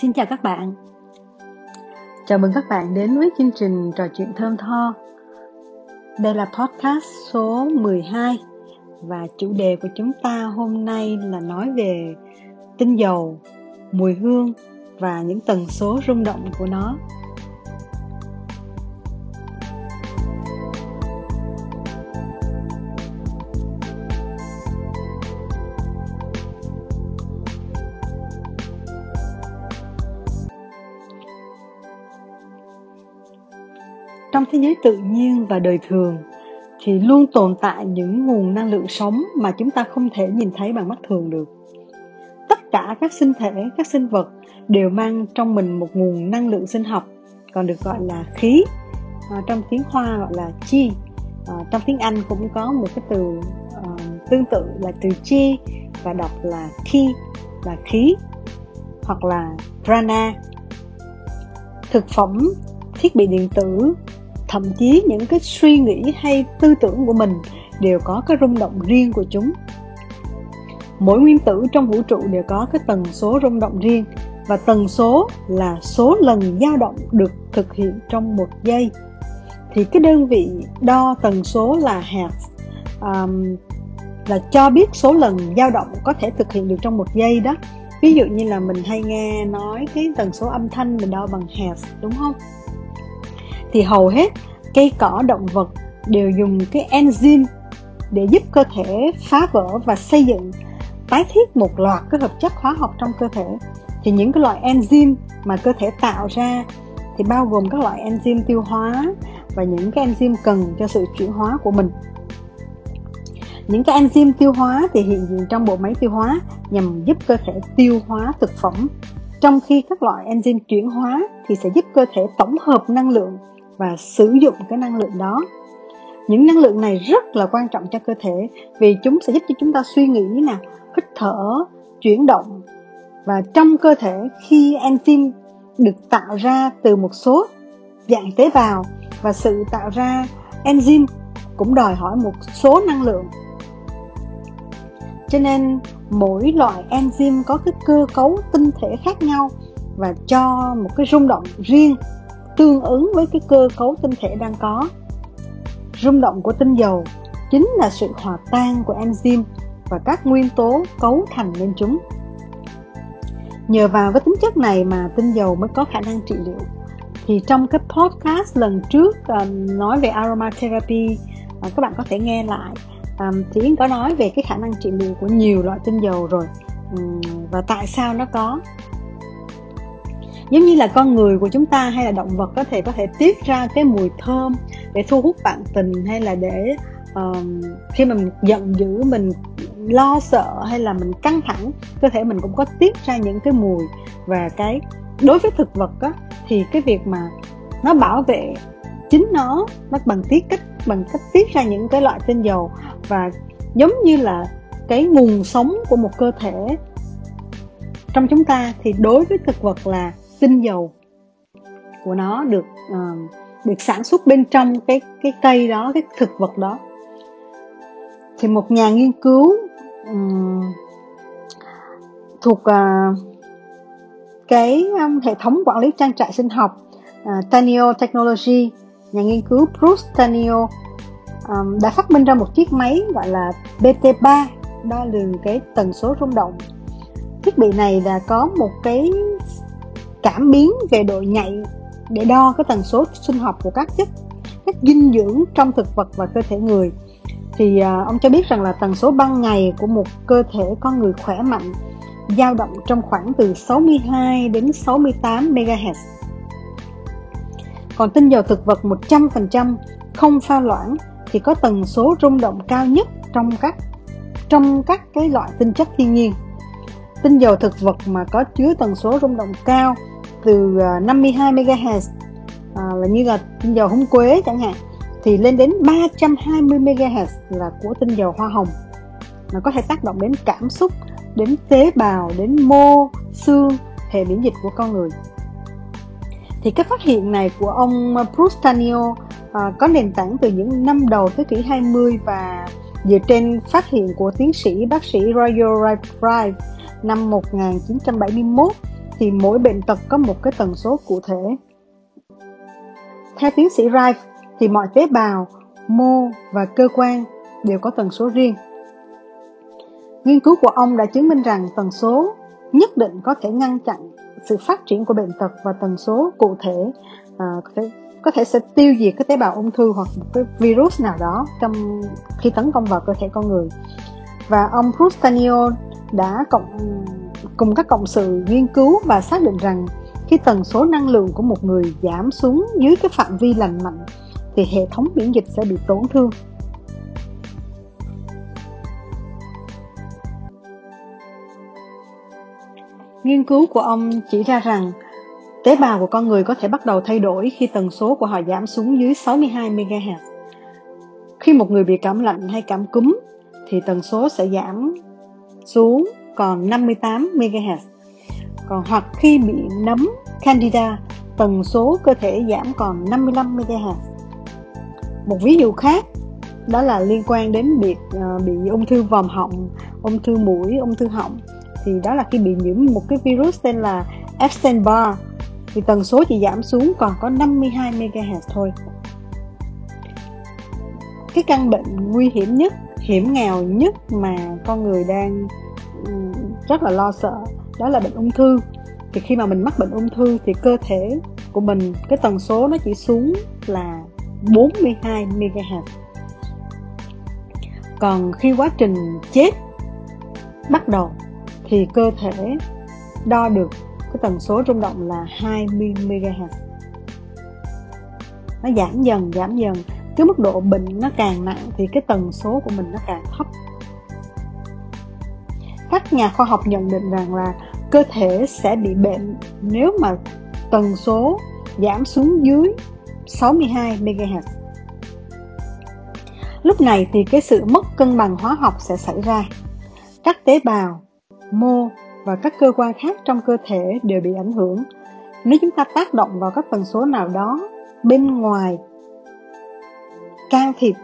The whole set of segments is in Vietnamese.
Xin chào các bạn. Chào mừng các bạn đến với chương trình trò chuyện thơm tho. Đây là podcast số 12 và chủ đề của chúng ta hôm nay là nói về tinh dầu, mùi hương và những tần số rung động của nó. Thế giới tự nhiên và đời thường thì luôn tồn tại những nguồn năng lượng sống mà chúng ta không thể nhìn thấy bằng mắt thường được. Tất cả các sinh thể các sinh vật đều mang trong mình một nguồn năng lượng sinh học còn được gọi là khí. À, trong tiếng hoa gọi là chi. À, trong tiếng anh cũng có một cái từ uh, tương tự là từ chi và đọc là ki là khí hoặc là prana. Thực phẩm thiết bị điện tử thậm chí những cái suy nghĩ hay tư tưởng của mình đều có cái rung động riêng của chúng. Mỗi nguyên tử trong vũ trụ đều có cái tần số rung động riêng và tần số là số lần dao động được thực hiện trong một giây. Thì cái đơn vị đo tần số là hertz um, là cho biết số lần dao động có thể thực hiện được trong một giây đó. Ví dụ như là mình hay nghe nói cái tần số âm thanh mình đo bằng hertz đúng không? Thì hầu hết cây cỏ, động vật đều dùng cái enzyme để giúp cơ thể phá vỡ và xây dựng, tái thiết một loạt các hợp chất hóa học trong cơ thể. Thì những cái loại enzyme mà cơ thể tạo ra thì bao gồm các loại enzyme tiêu hóa và những cái enzyme cần cho sự chuyển hóa của mình. Những cái enzyme tiêu hóa thì hiện diện trong bộ máy tiêu hóa nhằm giúp cơ thể tiêu hóa thực phẩm. Trong khi các loại enzyme chuyển hóa thì sẽ giúp cơ thể tổng hợp năng lượng và sử dụng cái năng lượng đó. Những năng lượng này rất là quan trọng cho cơ thể vì chúng sẽ giúp cho chúng ta suy nghĩ nè, hít thở, chuyển động. Và trong cơ thể, khi enzyme được tạo ra từ một số dạng tế bào và sự tạo ra enzyme cũng đòi hỏi một số năng lượng. Cho nên, mỗi loại enzyme có cái cơ cấu tinh thể khác nhau và cho một cái rung động riêng tương ứng với cái cơ cấu tinh thể đang có. Rung động của tinh dầu chính là sự hòa tan của enzyme và các nguyên tố cấu thành nên chúng. Nhờ vào cái tính chất này mà tinh dầu mới có khả năng trị liệu. Thì trong cái podcast lần trước um, nói về aromatherapy uh, các bạn có thể nghe lại. Um, thì Yến có nói về cái khả năng trị liệu của nhiều loại tinh dầu rồi. Um, và tại sao nó có? Giống như là con người của chúng ta hay là động vật có thể có thể tiết ra cái mùi thơm để thu hút bạn tình hay là để uh, khi mà mình giận dữ mình lo sợ hay là mình căng thẳng cơ thể mình cũng có tiết ra những cái mùi. Và cái đối với thực vật á, thì cái việc mà nó bảo vệ chính nó nó bằng tiết cách bằng cách tiết ra những cái loại tinh dầu và giống như là cái nguồn sống của một cơ thể trong chúng ta thì đối với thực vật là tinh dầu của nó được uh, được sản xuất bên trong cái cái cây đó cái thực vật đó. Thì một nhà nghiên cứu um, thuộc uh, cái um, hệ thống quản lý trang trại sinh học uh, Tanio Technology nhà nghiên cứu Bruce Tanio um, đã phát minh ra một chiếc máy gọi là BT3 đo lường cái tần số rung động. Thiết bị này là có một cái cảm biến về độ nhạy để đo cái tần số sinh học của các chất, các dinh dưỡng trong thực vật và cơ thể người thì à, ông cho biết rằng là tần số ban ngày của một cơ thể con người khỏe mạnh dao động trong khoảng từ 62 đến 68 MHz. Còn tinh dầu thực vật 100% không pha loãng thì có tần số rung động cao nhất trong các trong các cái loại tinh chất thiên nhiên. Tinh dầu thực vật mà có chứa tần số rung động cao từ à, 52 MHz à, là như là tinh dầu húng quế chẳng hạn thì lên đến 320 MHz là của tinh dầu hoa hồng. Nó có thể tác động đến cảm xúc đến tế bào đến mô xương hệ miễn dịch của con người. Thì cái phát hiện này của ông Prustanio à, có nền tảng từ những năm đầu thế kỷ 20 và dựa trên phát hiện của tiến sĩ bác sĩ Royal Rife năm 1971 thì mỗi bệnh tật có một cái tần số cụ thể. Theo tiến sĩ Rife thì mọi tế bào, mô và cơ quan đều có tần số riêng. Nghiên cứu của ông đã chứng minh rằng tần số nhất định có thể ngăn chặn sự phát triển của bệnh tật và tần số cụ thể à, có thể có thể sẽ tiêu diệt cái tế bào ung thư hoặc một cái virus nào đó trong khi tấn công vào cơ thể con người và ông Prustanio đã cộng cùng các cộng sự nghiên cứu và xác định rằng khi tần số năng lượng của một người giảm xuống dưới cái phạm vi lành mạnh, thì hệ thống miễn dịch sẽ bị tổn thương Nghiên cứu của ông chỉ ra rằng tế bào của con người có thể bắt đầu thay đổi khi tần số của họ giảm xuống dưới 62 MHz. Khi một người bị cảm lạnh hay cảm cúm, thì tần số sẽ giảm xuống còn 58 MHz. Còn hoặc khi bị nấm candida, tần số cơ thể giảm còn 55 MHz. Một ví dụ khác đó là liên quan đến việc uh, bị ung thư vòm họng, ung thư mũi, ung thư họng thì đó là khi bị nhiễm một cái virus tên là Epstein-Barr thì tần số chỉ giảm xuống còn có 52 MHz thôi. Cái căn bệnh nguy hiểm nhất, hiểm nghèo nhất mà con người đang rất là lo sợ đó là bệnh ung thư. Thì khi mà mình mắc bệnh ung thư thì cơ thể của mình, cái tần số nó chỉ xuống là 42 MHz. Còn khi quá trình chết bắt đầu thì cơ thể đo được cái tần số rung động là 20 MHz nó giảm dần giảm dần cái mức độ bệnh nó càng nặng thì cái tần số của mình nó càng thấp các nhà khoa học nhận định rằng là cơ thể sẽ bị bệnh nếu mà tần số giảm xuống dưới 62 MHz lúc này thì cái sự mất cân bằng hóa học sẽ xảy ra các tế bào, mô và các cơ quan khác trong cơ thể đều bị ảnh hưởng. Nếu chúng ta tác động vào các tần số nào đó bên ngoài can thiệp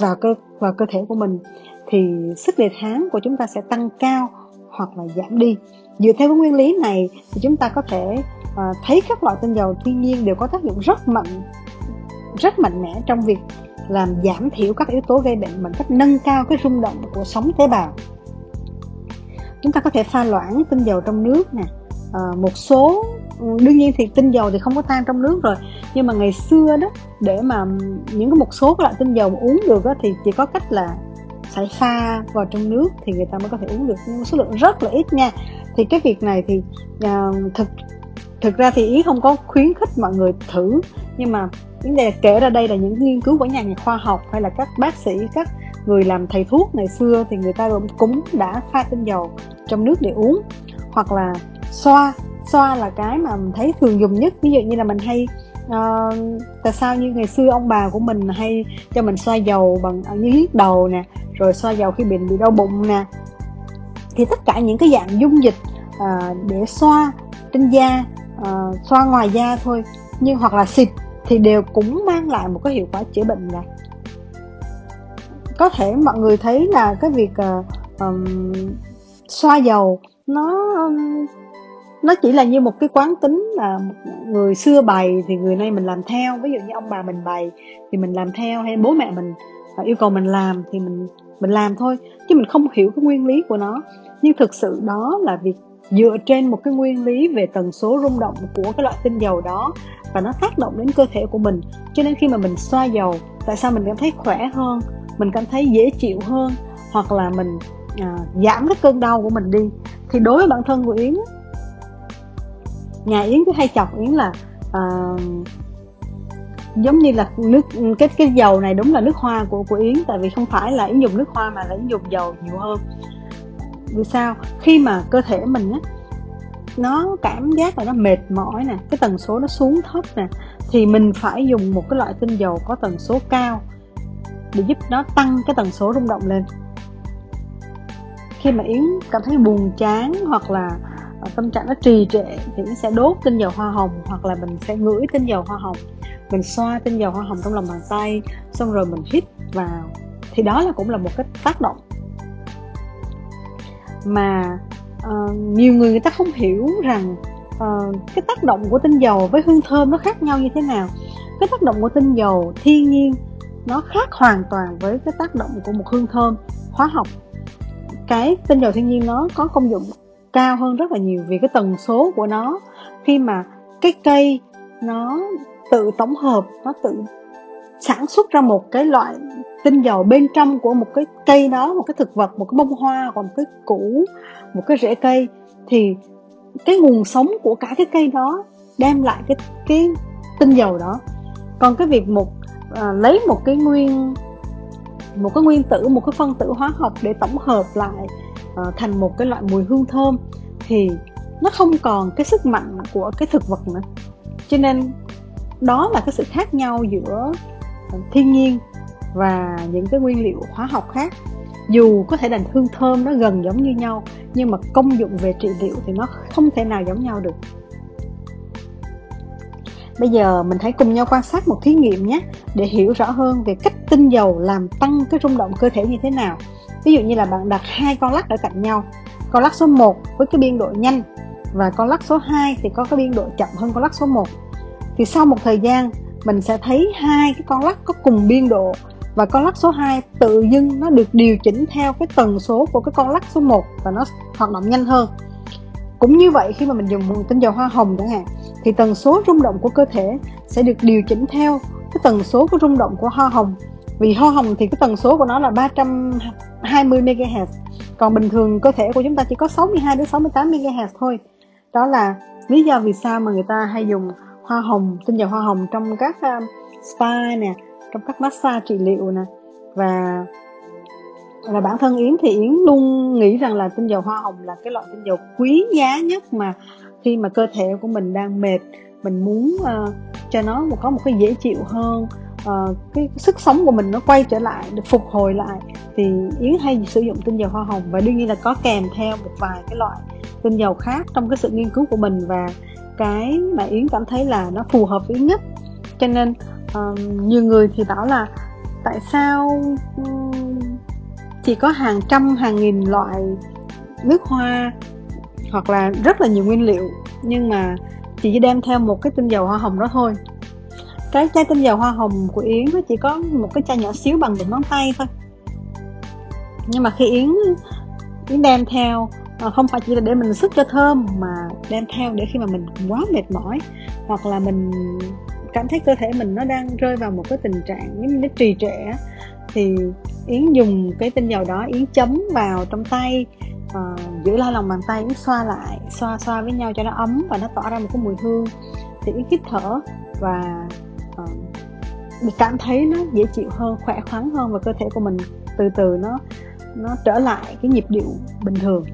vào cơ vào cơ thể của mình thì sức đề kháng của chúng ta sẽ tăng cao hoặc là giảm đi. Dựa theo cái nguyên lý này thì chúng ta có thể uh, thấy các loại tinh dầu thiên nhiên đều có tác dụng rất mạnh rất mạnh mẽ trong việc làm giảm thiểu các yếu tố gây bệnh bằng cách nâng cao cái rung động của sóng tế bào chúng ta có thể pha loãng tinh dầu trong nước nè à, một số ừ, đương nhiên thì tinh dầu thì không có tan trong nước rồi nhưng mà ngày xưa đó để mà những cái một số loại tinh dầu uống được đó, thì chỉ có cách là phải pha vào trong nước thì người ta mới có thể uống được nhưng số lượng rất là ít nha. Thì cái việc này thì uh, thực thực ra thì ý không có khuyến khích mọi người thử. Nhưng mà vấn đề kể ra đây là những nghiên cứu của nhà nhà khoa học hay là các bác sĩ các người làm thầy thuốc ngày xưa thì người ta cũng đã pha tinh dầu trong nước để uống. Hoặc là xoa xoa là cái mà mình thấy thường dùng nhất. Ví dụ như là mình hay uh, tại sao như ngày xưa ông bà của mình hay cho mình xoa dầu bằng như đầu nè rồi xoa dầu khi mình bị đau bụng nè. Thì tất cả những cái dạng dung dịch à, để xoa trên da à, xoa ngoài da thôi. Nhưng hoặc là xịt thì đều cũng mang lại một cái hiệu quả chữa bệnh này. Có thể mọi người thấy là cái việc à, um, xoa dầu nó um, nó chỉ là như một cái quán tính là người xưa bày thì người nay mình làm theo. Ví dụ như ông bà mình bày thì mình làm theo hay bố mẹ mình à, yêu cầu mình làm thì mình mình làm thôi chứ mình không hiểu cái nguyên lý của nó. Nhưng thực sự đó là việc dựa trên một cái nguyên lý về tần số rung động của cái loại tinh dầu đó và nó tác động đến cơ thể của mình. Cho nên khi mà mình xoa dầu tại sao mình cảm thấy khỏe hơn mình cảm thấy dễ chịu hơn hoặc là mình à, giảm cái cơn đau của mình đi thì đối với bản thân của yến nhà yến cứ hay chọc yến là à, giống như là nước, cái cái dầu này đúng là nước hoa của của yến, tại vì không phải là yến dùng nước hoa mà là yến dùng dầu nhiều hơn. Vì sao? Khi mà cơ thể mình á, nó cảm giác là nó mệt mỏi nè, cái tần số nó xuống thấp nè, thì mình phải dùng một cái loại tinh dầu có tần số cao để giúp nó tăng cái tần số rung động lên. Khi mà yến cảm thấy buồn chán hoặc là à, tâm trạng nó trì trệ thì yến sẽ đốt tinh dầu hoa hồng hoặc là mình sẽ ngửi tinh dầu hoa hồng mình xoa tinh dầu hoa hồng trong lòng bàn tay xong rồi mình hít vào. Thì đó là cũng là một cái tác động. Mà uh, nhiều người người ta không hiểu rằng uh, cái tác động của tinh dầu với hương thơm nó khác nhau như thế nào. Cái tác động của tinh dầu thiên nhiên nó khác hoàn toàn với cái tác động của một hương thơm hóa học. Cái tinh dầu thiên nhiên nó có công dụng cao hơn rất là nhiều vì cái tần số của nó. Khi mà cái cây nó tự tổng hợp nó tự sản xuất ra một cái loại tinh dầu bên trong của một cái cây đó một cái thực vật một cái bông hoa hoặc một cái củ một cái rễ cây thì cái nguồn sống của cả cái cây đó đem lại cái cái tinh dầu đó còn cái việc một à, lấy một cái nguyên một cái nguyên tử một cái phân tử hóa học để tổng hợp lại à, thành một cái loại mùi hương thơm thì nó không còn cái sức mạnh của cái thực vật nữa cho nên đó là cái sự khác nhau giữa ờ, thiên nhiên và những cái nguyên liệu hóa học khác. Dù có thể là hương thơm nó gần giống như nhau, nhưng mà công dụng về trị liệu thì nó không thể nào giống nhau được. Bây giờ mình hãy cùng nhau quan sát một thí nghiệm nhé, để hiểu rõ hơn về cách tinh dầu làm tăng cái rung động cơ thể như thế nào. Ví dụ như là bạn đặt hai con lắc ở cạnh nhau, con lắc số 1 với cái biên độ nhanh và con lắc số 2 thì có cái biên độ chậm hơn con lắc số 1 thì sau một thời gian, mình sẽ thấy hai cái con lắc có cùng biên độ. Và con lắc số 2 tự dưng nó được điều chỉnh theo cái tần số của cái con lắc số 1 và nó hoạt động nhanh hơn. Cũng như vậy, khi mà mình dùng tinh dầu hoa hồng chẳng hạn, thì tần số rung động của cơ thể sẽ được điều chỉnh theo cái tần số của rung động của hoa hồng. Vì hoa hồng thì cái tần số của nó là 320 MHz còn bình thường cơ thể của chúng ta chỉ có 62 đến 68 MHz thôi. Đó là lý do vì sao mà người ta hay dùng hoa hồng tinh dầu hoa hồng trong các spa nè trong các massage trị liệu nè. Và là bản thân Yến thì Yến luôn nghĩ rằng là tinh dầu hoa hồng là cái loại tinh dầu quý giá nhất mà khi mà cơ thể của mình đang mệt mình muốn uh, cho nó có một cái dễ chịu hơn uh, cái sức sống của mình nó quay trở lại được phục hồi lại thì Yến hay sử dụng tinh dầu hoa hồng. Và đương nhiên là có kèm theo một vài cái loại tinh dầu khác trong cái sự nghiên cứu của mình. Và cái mà Yến cảm thấy là nó phù hợp với Yến nhất. Cho nên uh, nhiều người thì bảo là tại sao chỉ có hàng trăm hàng nghìn loại nước hoa hoặc là rất là nhiều nguyên liệu nhưng mà chỉ đem theo một cái tinh dầu hoa hồng đó thôi. Cái chai tinh dầu hoa hồng của Yến nó chỉ có một cái chai nhỏ xíu bằng đỉnh ngón tay thôi. Nhưng mà khi Yến Yến đem theo à, không phải chỉ là để mình sức cho thơm mà đem theo để khi mà mình quá mệt mỏi hoặc là mình cảm thấy cơ thể mình nó đang rơi vào một cái tình trạng giống như nó trì trệ thì yến dùng cái tinh dầu đó yến chấm vào trong tay uh, giữ lại lòng bàn tay yến xoa lại xoa xoa với nhau cho nó ấm và nó tỏa ra một cái mùi hương. Thì yến hít thở và uh, cảm thấy nó dễ chịu hơn khỏe khoắn hơn và cơ thể của mình từ từ nó nó trở lại cái nhịp điệu bình thường.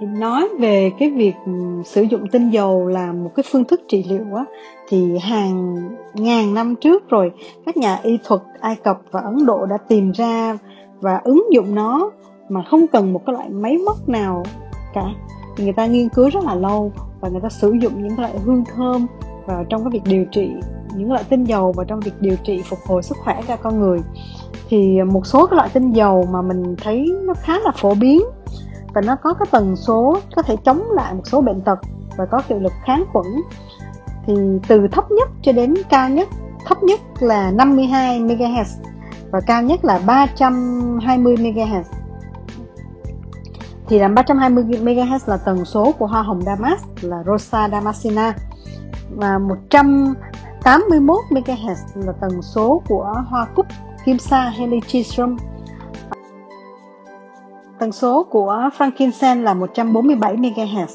Thì nói về cái việc ừ, sử dụng tinh dầu là một cái phương thức trị liệu á, thì hàng ngàn năm trước rồi, các nhà y thuật Ai Cập và Ấn Độ đã tìm ra và ứng dụng nó mà không cần một cái loại máy móc nào cả. Thì người ta nghiên cứu rất là lâu và người ta sử dụng những loại hương thơm vào trong cái việc điều trị, những loại tinh dầu và trong việc điều trị phục hồi sức khỏe cho con người. Thì một số cái loại tinh dầu mà mình thấy nó khá là phổ biến và nó có cái tần số, có thể chống lại một số bệnh tật và có hiệu lực kháng khuẩn. Thì từ thấp nhất cho đến cao nhất, thấp nhất là 52 MHz và cao nhất là 320 MHz thì là 320 MHz là tần số của hoa hồng Damas, là Rosa damascena. Và 181 MHz là tần số của hoa cúc Kim Sa Helichrysum Tần số của frankincense là 147 MHz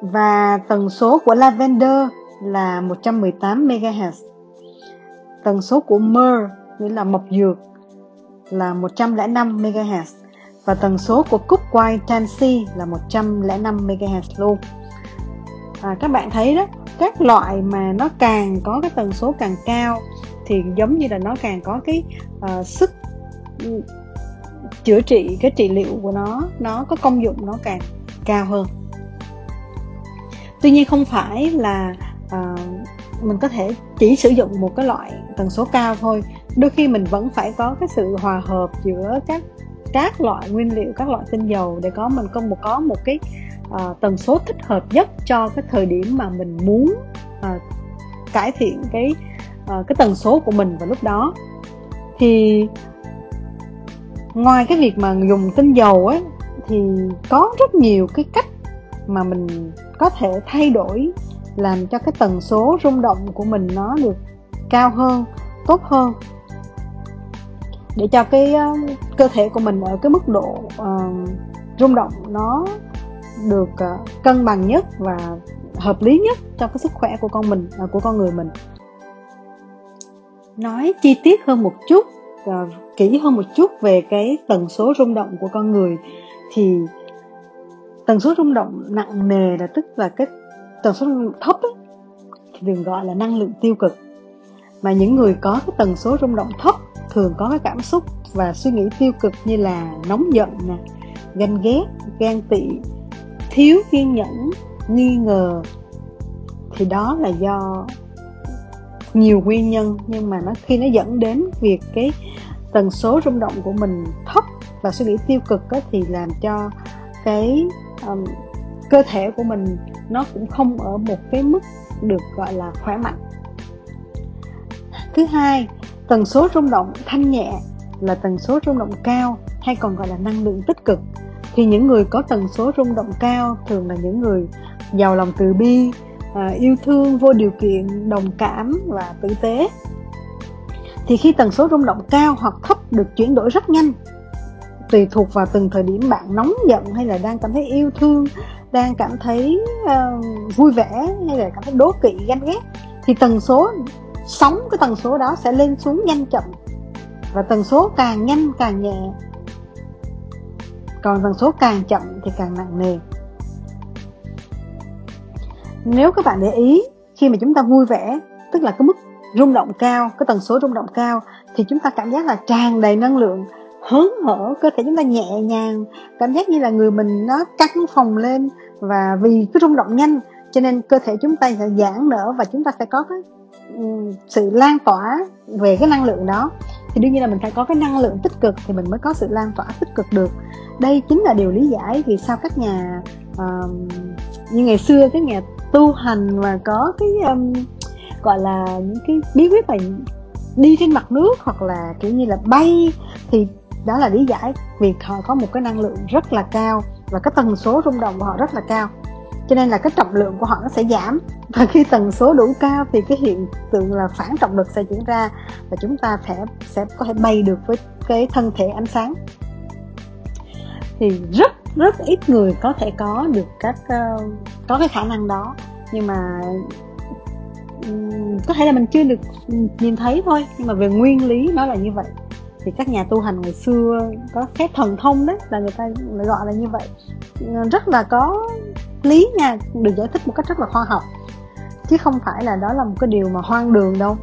và tần số của lavender là 118 MHz. Tần số của myrrh nghĩa là mộc dược là 105 MHz và tần số của cúc quay tansy là 105 MHz luôn. À, các bạn thấy đó, các loại mà nó càng có cái tần số càng cao thì giống như là nó càng có cái uh, sức chữa trị cái trị liệu của nó nó có công dụng nó càng cao hơn. Tuy nhiên không phải là uh, mình có thể chỉ sử dụng một cái loại tần số cao thôi. Đôi khi mình vẫn phải có cái sự hòa hợp giữa các các loại nguyên liệu các loại tinh dầu để có mình có một có một cái uh, tần số thích hợp nhất cho cái thời điểm mà mình muốn uh, cải thiện cái uh, cái tần số của mình vào lúc đó. Thì ngoài cái việc mà dùng tinh dầu ấy thì có rất nhiều cái cách mà mình có thể thay đổi làm cho cái tần số rung động của mình nó được cao hơn tốt hơn. Để cho cái uh, cơ thể của mình ở cái mức độ uh, rung động nó được uh, cân bằng nhất và hợp lý nhất cho cái sức khỏe của con mình uh, của con người mình. Nói chi tiết hơn một chút và kỹ hơn một chút về cái tần số rung động của con người thì tần số rung động nặng nề là tức là cái tần số rung động thấp ấy, thì đừng gọi là năng lượng tiêu cực. Mà những người có cái tần số rung động thấp thường có cái cảm xúc và suy nghĩ tiêu cực như là nóng giận nè ganh ghét gan tị thiếu kiên nhẫn nghi ngờ thì đó là do nhiều nguyên nhân. Nhưng mà nó khi nó dẫn đến việc cái tần số rung động của mình thấp và suy nghĩ tiêu cực đó, thì làm cho cái um, cơ thể của mình nó cũng không ở một cái mức được gọi là khỏe mạnh. Thứ hai tần số rung động thanh nhẹ là tần số rung động cao hay còn gọi là năng lượng tích cực. Thì những người có tần số rung động cao thường là những người giàu lòng từ bi à, yêu thương vô điều kiện đồng cảm và tử tế thì khi tần số rung động cao hoặc thấp được chuyển đổi rất nhanh tùy thuộc vào từng thời điểm bạn nóng giận hay là đang cảm thấy yêu thương đang cảm thấy uh, vui vẻ hay là cảm thấy đố kỵ ganh ghét thì tần số sóng cái tần số đó sẽ lên xuống nhanh chậm và tần số càng nhanh càng nhẹ. Còn tần số càng chậm thì càng nặng nề. Nếu các bạn để ý khi mà chúng ta vui vẻ tức là cái mức rung động cao cái tần số rung động cao thì chúng ta cảm giác là tràn đầy năng lượng hớn hở cơ thể chúng ta nhẹ nhàng cảm giác như là người mình nó căng phòng lên và vì cái rung động nhanh cho nên cơ thể chúng ta sẽ giãn nở và chúng ta sẽ có cái sự lan tỏa về cái năng lượng đó. Thì đương nhiên là mình phải có cái năng lượng tích cực thì mình mới có sự lan tỏa tích cực được. Đây chính là điều lý giải vì sao các nhà uh, như ngày xưa các nhà tu hành mà có cái um, gọi là những cái bí quyết mà đi trên mặt nước hoặc là kiểu như là bay thì đó là lý giải việc họ có một cái năng lượng rất là cao và cái tần số rung động của họ rất là cao. Cho nên là cái trọng lượng của họ nó sẽ giảm. Và khi tần số đủ cao thì cái hiện tượng là phản trọng lực sẽ diễn ra và chúng ta sẽ sẽ có thể bay được với cái thân thể ánh sáng. Thì rất rất ít người có thể có được các uh, có cái khả năng đó. Nhưng mà có thể là mình chưa được nhìn thấy thôi, nhưng mà về nguyên lý nó là như vậy. Thì các nhà tu hành ngày xưa có phép thần thông đấy là người ta gọi là như vậy. Rất là có lý nha, được giải thích một cách rất là khoa học. Chứ không phải là đó là một cái điều mà hoang đường đâu.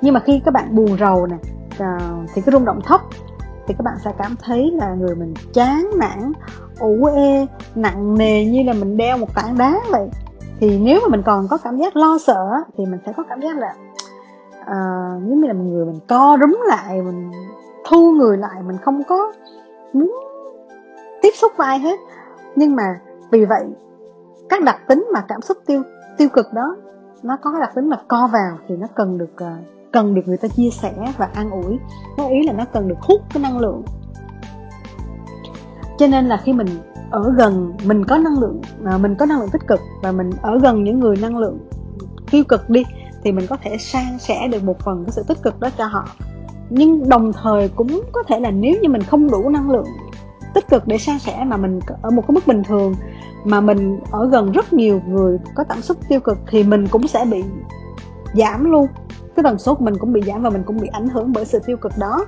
Nhưng mà khi các bạn buồn rầu nè à, thì cái rung động thấp, thì các bạn sẽ cảm thấy là người mình chán nản, ủ ê, nặng nề như là mình đeo một tảng đá vậy thì nếu mà mình còn có cảm giác lo sợ thì mình sẽ có cảm giác là uh, giống như là một người mình co rúm lại mình thu người lại mình không có muốn tiếp xúc với ai hết. Nhưng mà vì vậy các đặc tính mà cảm xúc tiêu tiêu cực đó nó có đặc tính là co vào thì nó cần được uh, cần được người ta chia sẻ và an ủi. Nó ý là nó cần được hút cái năng lượng. Cho nên là khi mình ở gần mình có năng lượng uh, mình có năng lượng tích cực và mình ở gần những người năng lượng tiêu cực đi thì mình có thể san sẻ được một phần cái sự tích cực đó cho họ. Nhưng đồng thời cũng có thể là nếu như mình không đủ năng lượng tích cực để san sẻ mà mình ở một cái mức bình thường mà mình ở gần rất nhiều người có cảm xúc tiêu cực thì mình cũng sẽ bị giảm luôn. Cái tần số của mình cũng bị giảm và mình cũng bị ảnh hưởng bởi sự tiêu cực đó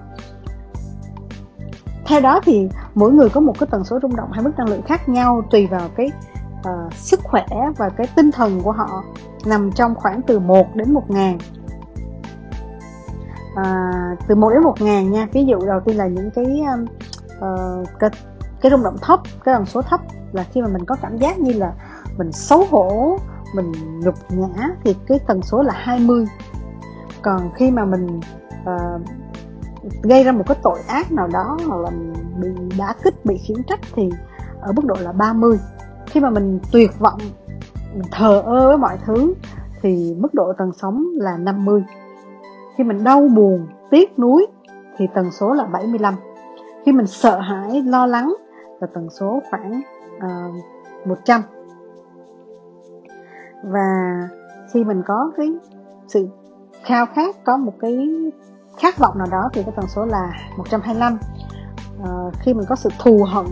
theo đó thì mỗi người có một cái tần số rung động hay mức năng lượng khác nhau tùy vào cái uh, sức khỏe và cái tinh thần của họ nằm trong khoảng từ 1 đến 1 ngàn. À, từ 1 đến 1 ngàn nha ví dụ đầu tiên là những cái uh, cái, cái rung động thấp cái tần số thấp là khi mà mình có cảm giác như là mình xấu hổ mình nhục nhã thì cái tần số là 20 còn khi mà mình uh, gây ra một cái tội ác nào đó hoặc là bị đá kích bị khiển trách thì ở mức độ là 30 khi mà mình tuyệt vọng mình thờ ơ với mọi thứ thì mức độ tần sóng là 50 khi mình đau buồn tiếc nuối thì tần số là 75 khi mình sợ hãi lo lắng là tần số khoảng ờ, uh, 100 và khi mình có cái sự khao khát có một cái khát vọng nào đó thì cái tần số là 125 à, ờ, khi mình có sự thù hận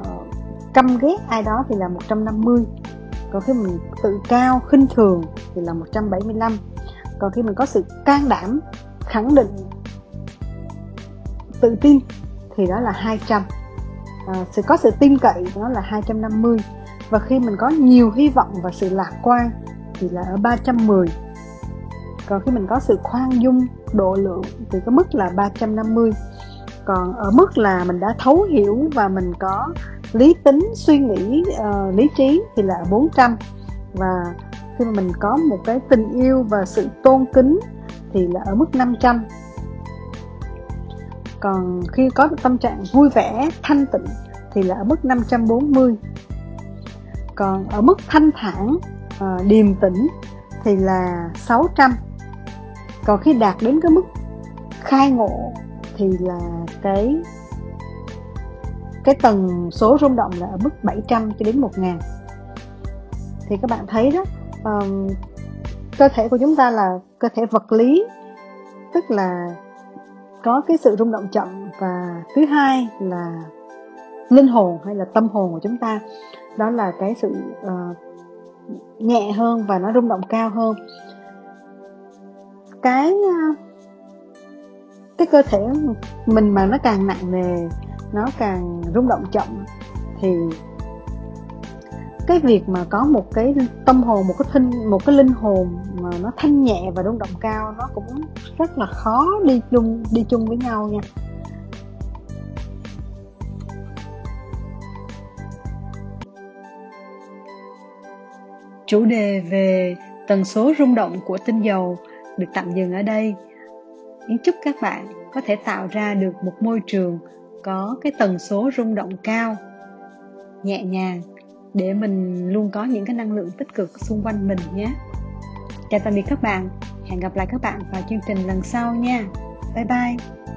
uh, căm ghét ai đó thì là 150 còn khi mình tự cao khinh thường thì là 175 còn khi mình có sự can đảm khẳng định tự tin thì đó là 200 à, ờ, sự có sự tin cậy nó là 250 và khi mình có nhiều hy vọng và sự lạc quan thì là ở 310 còn khi mình có sự khoan dung độ lượng thì có mức là 350 còn ở mức là mình đã thấu hiểu và mình có lý tính suy nghĩ uh, lý trí thì là 400 và khi mà mình có một cái tình yêu và sự tôn kính thì là ở mức 500 còn khi có tâm trạng vui vẻ thanh tịnh thì là ở mức 540 còn ở mức thanh thản uh, điềm tĩnh thì là 600 còn khi đạt đến cái mức khai ngộ thì là cái cái tần số rung động là ở mức 700 cho đến 1000 thì các bạn thấy đó um, cơ thể của chúng ta là cơ thể vật lý tức là có cái sự rung động chậm và thứ hai là linh hồn hay là tâm hồn của chúng ta đó là cái sự uh, nhẹ hơn và nó rung động cao hơn cái ờ, cái cơ thể mình mà nó càng nặng nề, nó càng rung động chậm thì cái việc mà có một cái tâm hồn, một cái thinh một cái linh hồn mà nó thanh nhẹ và rung động cao nó cũng rất là khó đi chung đi chung với nhau nha. Chủ đề về tần số rung động của tinh dầu được tạm dừng ở đây. Yến chúc các bạn có thể tạo ra được một môi trường có cái tần số rung động cao, nhẹ nhàng, để mình luôn có những cái năng lượng tích cực xung quanh mình nhé. Chào tạm biệt các bạn. Hẹn gặp lại các bạn vào chương trình lần sau nha. Bye bye.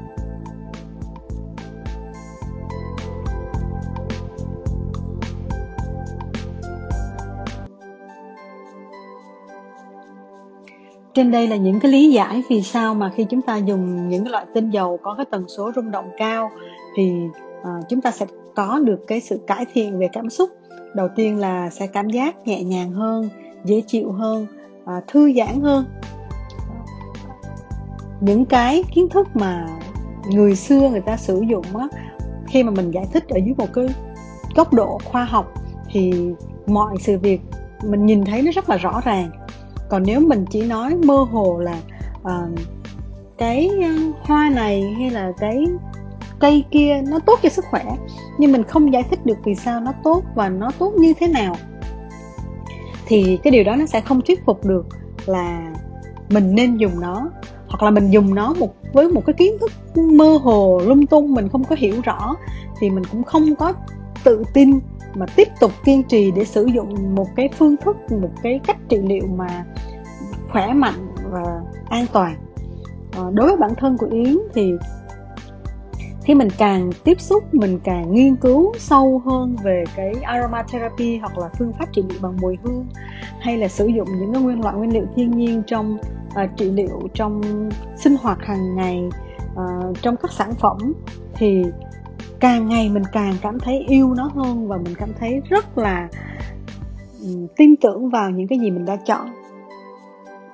Trên đây là những cái lý giải vì sao mà khi chúng ta dùng những cái loại tinh dầu có cái tần số rung động cao thì uh, chúng ta sẽ có được cái sự cải thiện về cảm xúc. Đầu tiên là sẽ cảm giác nhẹ nhàng hơn, dễ chịu hơn, uh, thư giãn hơn. Những cái kiến thức mà người xưa người ta sử dụng á, khi mà mình giải thích ở dưới một cái góc độ khoa học thì mọi sự việc mình nhìn thấy nó rất là rõ ràng còn nếu mình chỉ nói mơ hồ là uh, cái ờ, hoa này hay là cái cây kia nó tốt cho sức khỏe nhưng mình không giải thích được vì sao nó tốt và nó tốt như thế nào thì cái điều đó nó sẽ không thuyết phục được là mình nên dùng nó hoặc là mình dùng nó một với một cái kiến thức mơ hồ lung tung mình không có hiểu rõ thì mình cũng không có tự tin mà tiếp tục kiên trì để sử dụng một cái phương thức một cái cách trị liệu mà khỏe mạnh và an toàn. À, đối với bản thân của yến thì khi mình càng tiếp xúc mình càng nghiên cứu sâu hơn về cái aromatherapy hoặc là phương pháp trị liệu bằng mùi hương hay là sử dụng những cái nguyên loại nguyên liệu thiên nhiên trong uh, trị liệu trong sinh hoạt hàng ngày uh, trong các sản phẩm thì càng ngày mình càng cảm thấy yêu nó hơn và mình cảm thấy rất là um, tin tưởng vào những cái gì mình đã chọn.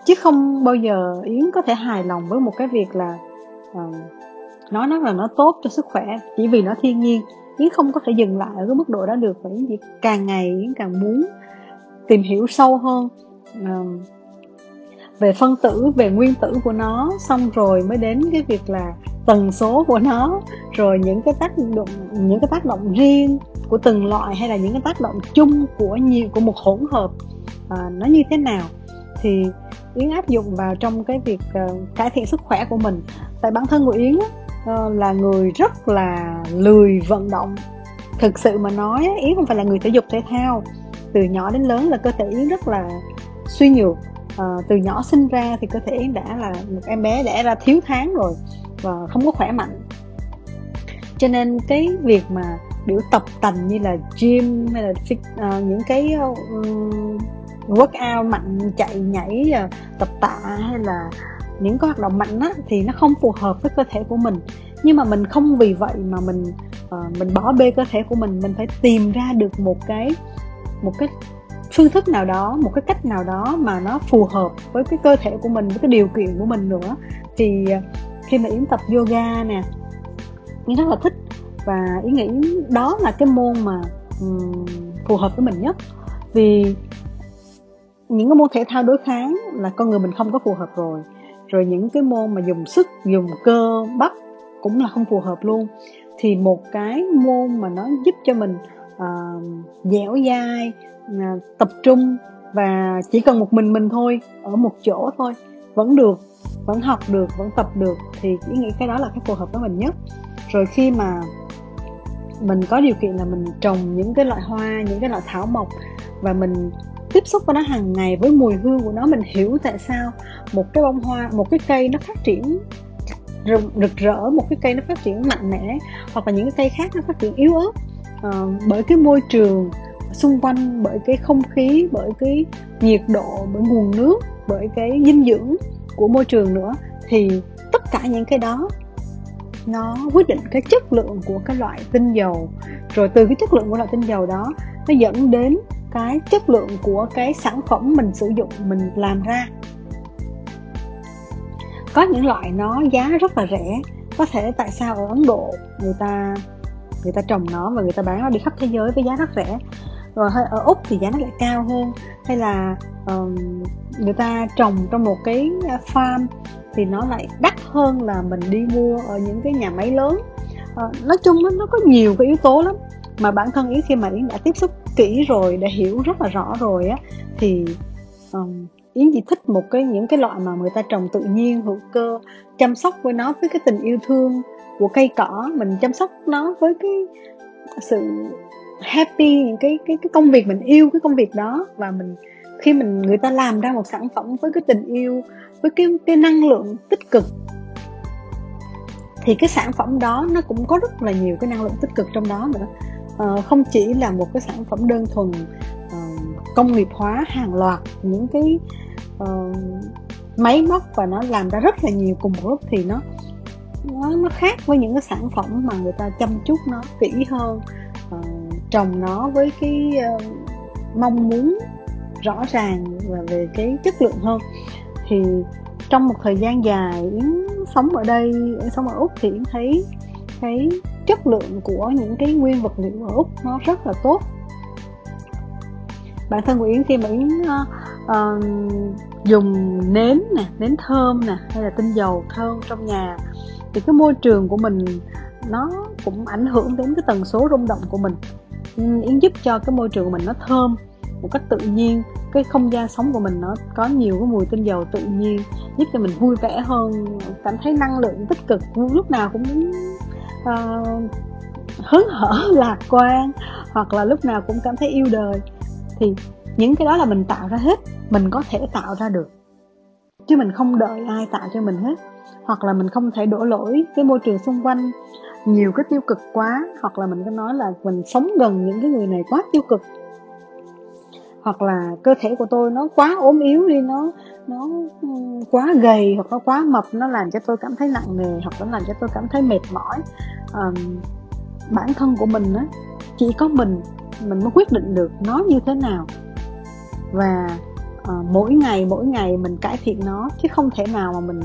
Chứ không bao giờ yến có thể hài lòng với một cái việc là uh, nói nó là nó tốt cho sức khỏe chỉ vì nó thiên nhiên. Yến không có thể dừng lại ở cái mức độ đó được và yến càng ngày yến càng muốn tìm hiểu sâu hơn uh, về phân tử về nguyên tử của nó. Xong rồi mới đến cái việc là tần số của nó rồi những cái tác động những cái tác động riêng của từng loại hay là những cái tác động chung của nhiều của một hỗn hợp à, nó như thế nào. Thì Yến áp dụng vào trong cái việc uh, cải thiện sức khỏe của mình. Tại bản thân của Yến uh, là người rất là lười vận động. Thực sự mà nói Yến không phải là người thể dục thể thao. Từ nhỏ đến lớn là cơ thể Yến rất là suy nhược. À, từ nhỏ sinh ra thì cơ thể Yến đã là một em bé đẻ ra thiếu tháng rồi và không có khỏe mạnh. Cho nên cái việc mà biểu tập tành như là gym hay là uh, những cái uh, workout mạnh chạy nhảy uh, tập tạ hay là những cái hoạt động mạnh á, thì nó không phù hợp với cơ thể của mình. Nhưng mà mình không vì vậy mà mình uh, mình bỏ bê cơ thể của mình. Mình phải tìm ra được một cái một cái phương thức nào đó một cái cách nào đó mà nó phù hợp với cái cơ thể của mình với cái điều kiện của mình nữa. Thì khi mà yến tập yoga nè yến rất là thích. Và ý nghĩ đó là cái môn mà um, phù hợp với mình nhất. Vì những cái môn thể thao đối kháng là con người mình không có phù hợp rồi. Rồi những cái môn mà dùng sức dùng cơ bắp cũng là không phù hợp luôn. Thì một cái môn mà nó giúp cho mình uh, dẻo dai uh, tập trung và chỉ cần một mình mình thôi ở một chỗ thôi vẫn được vẫn học được vẫn tập được thì ý nghĩ cái đó là cái phù hợp với mình nhất. Rồi khi mà mình có điều kiện là mình trồng những cái loại hoa những cái loại thảo mộc và mình tiếp xúc với nó hàng ngày với mùi hương của nó mình hiểu tại sao một cái bông hoa một cái cây nó phát triển rực rỡ một cái cây nó phát triển mạnh mẽ hoặc là những cái cây khác nó phát triển yếu ớt à, bởi cái môi trường xung quanh bởi cái không khí bởi cái nhiệt độ bởi nguồn nước bởi cái dinh dưỡng của môi trường nữa, thì tất cả những cái đó nó quyết định cái chất lượng của cái loại tinh dầu. Rồi từ cái chất lượng của loại tinh dầu đó, nó dẫn đến cái chất lượng của cái sản phẩm mình sử dụng, mình làm ra. Có những loại nó giá rất là rẻ. Có thể tại sao ở ấn độ người ta người ta trồng nó và người ta bán nó đi khắp thế giới với giá rất rẻ rồi ở úc thì giá nó lại cao hơn. Hay là uh, người ta trồng trong một cái farm thì nó lại đắt hơn là mình đi mua ở những cái nhà máy lớn. Uh, nói chung nó có nhiều cái yếu tố lắm. Mà bản thân yến khi mà yến đã tiếp xúc kỹ rồi đã hiểu rất là rõ rồi á thì um, yến chỉ thích một cái những cái loại mà người ta trồng tự nhiên hữu cơ chăm sóc với nó với cái tình yêu thương của cây cỏ mình chăm sóc nó với cái sự happy những cái cái cái công việc mình yêu cái công việc đó. Và mình khi mình người ta làm ra một sản phẩm với cái tình yêu với cái cái năng lượng tích cực thì cái sản phẩm đó nó cũng có rất là nhiều cái năng lượng tích cực trong đó nữa. À, không chỉ là một cái sản phẩm đơn thuần uh, công nghiệp hóa hàng loạt những cái uh, máy móc và nó làm ra rất là nhiều cùng một lúc thì nó nó nó khác với những cái sản phẩm mà người ta chăm chút nó kỹ hơn trồng nó với cái uh, mong muốn rõ ràng và về cái chất lượng hơn. Thì trong một thời gian dài yến sống ở đây yến sống ở úc thì yến thấy cái chất lượng của những cái nguyên vật liệu ở úc nó rất là tốt. Bản thân của yến khi mà yến uh, uh, dùng nến nè nến thơm nè hay là tinh dầu thơm trong nhà thì cái môi trường của mình nó cũng ảnh hưởng đến cái tần số rung động của mình yến giúp cho cái môi trường của mình nó thơm một cách tự nhiên. Cái không gian sống của mình nó có nhiều cái mùi tinh dầu tự nhiên giúp cho mình vui vẻ hơn cảm thấy năng lượng tích cực. Lúc nào cũng uh, hớn hở lạc quan hoặc là lúc nào cũng cảm thấy yêu đời. Thì những cái đó là mình tạo ra hết mình có thể tạo ra được. Chứ mình không đợi ai tạo cho mình hết hoặc là mình không thể đổ lỗi cái môi trường xung quanh nhiều cái tiêu cực quá hoặc là mình có nói là mình sống gần những cái người này quá tiêu cực. Hoặc là cơ thể của tôi nó quá ốm yếu đi nó nó ừ, quá gầy hoặc nó quá mập nó làm cho tôi cảm thấy nặng nề hoặc nó làm cho tôi cảm thấy mệt mỏi. À, bản thân của mình á chỉ có mình mình mới quyết định được nó như thế nào. Và à, mỗi ngày mỗi ngày mình cải thiện nó chứ không thể nào mà mình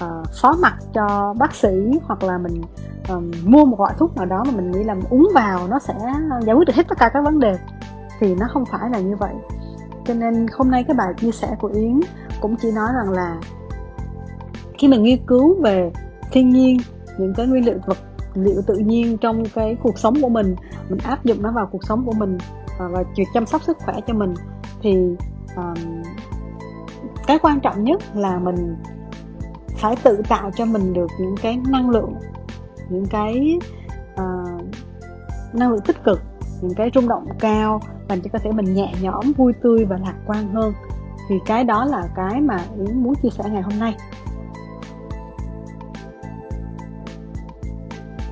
à, phó mặc cho bác sĩ hoặc là mình uh, mua một loại thuốc nào đó mà mình nghĩ là uống vào nó sẽ giải quyết được hết tất cả các vấn đề thì nó không phải là như vậy. Cho nên hôm nay cái bài chia sẻ của yến cũng chỉ nói rằng là khi mình nghiên cứu về thiên nhiên những cái nguyên liệu vật liệu tự nhiên trong cái cuộc sống của mình mình áp dụng nó vào cuộc sống của mình à, và, và chăm sóc sức khỏe cho mình thì um, cái quan trọng nhất là mình phải tự tạo cho mình được những cái năng lượng những cái uh, năng lượng tích cực những cái rung động cao làm cho cơ thể mình nhẹ nhõm vui tươi và lạc quan hơn. Thì cái đó là cái mà yến muốn chia sẻ ngày hôm nay.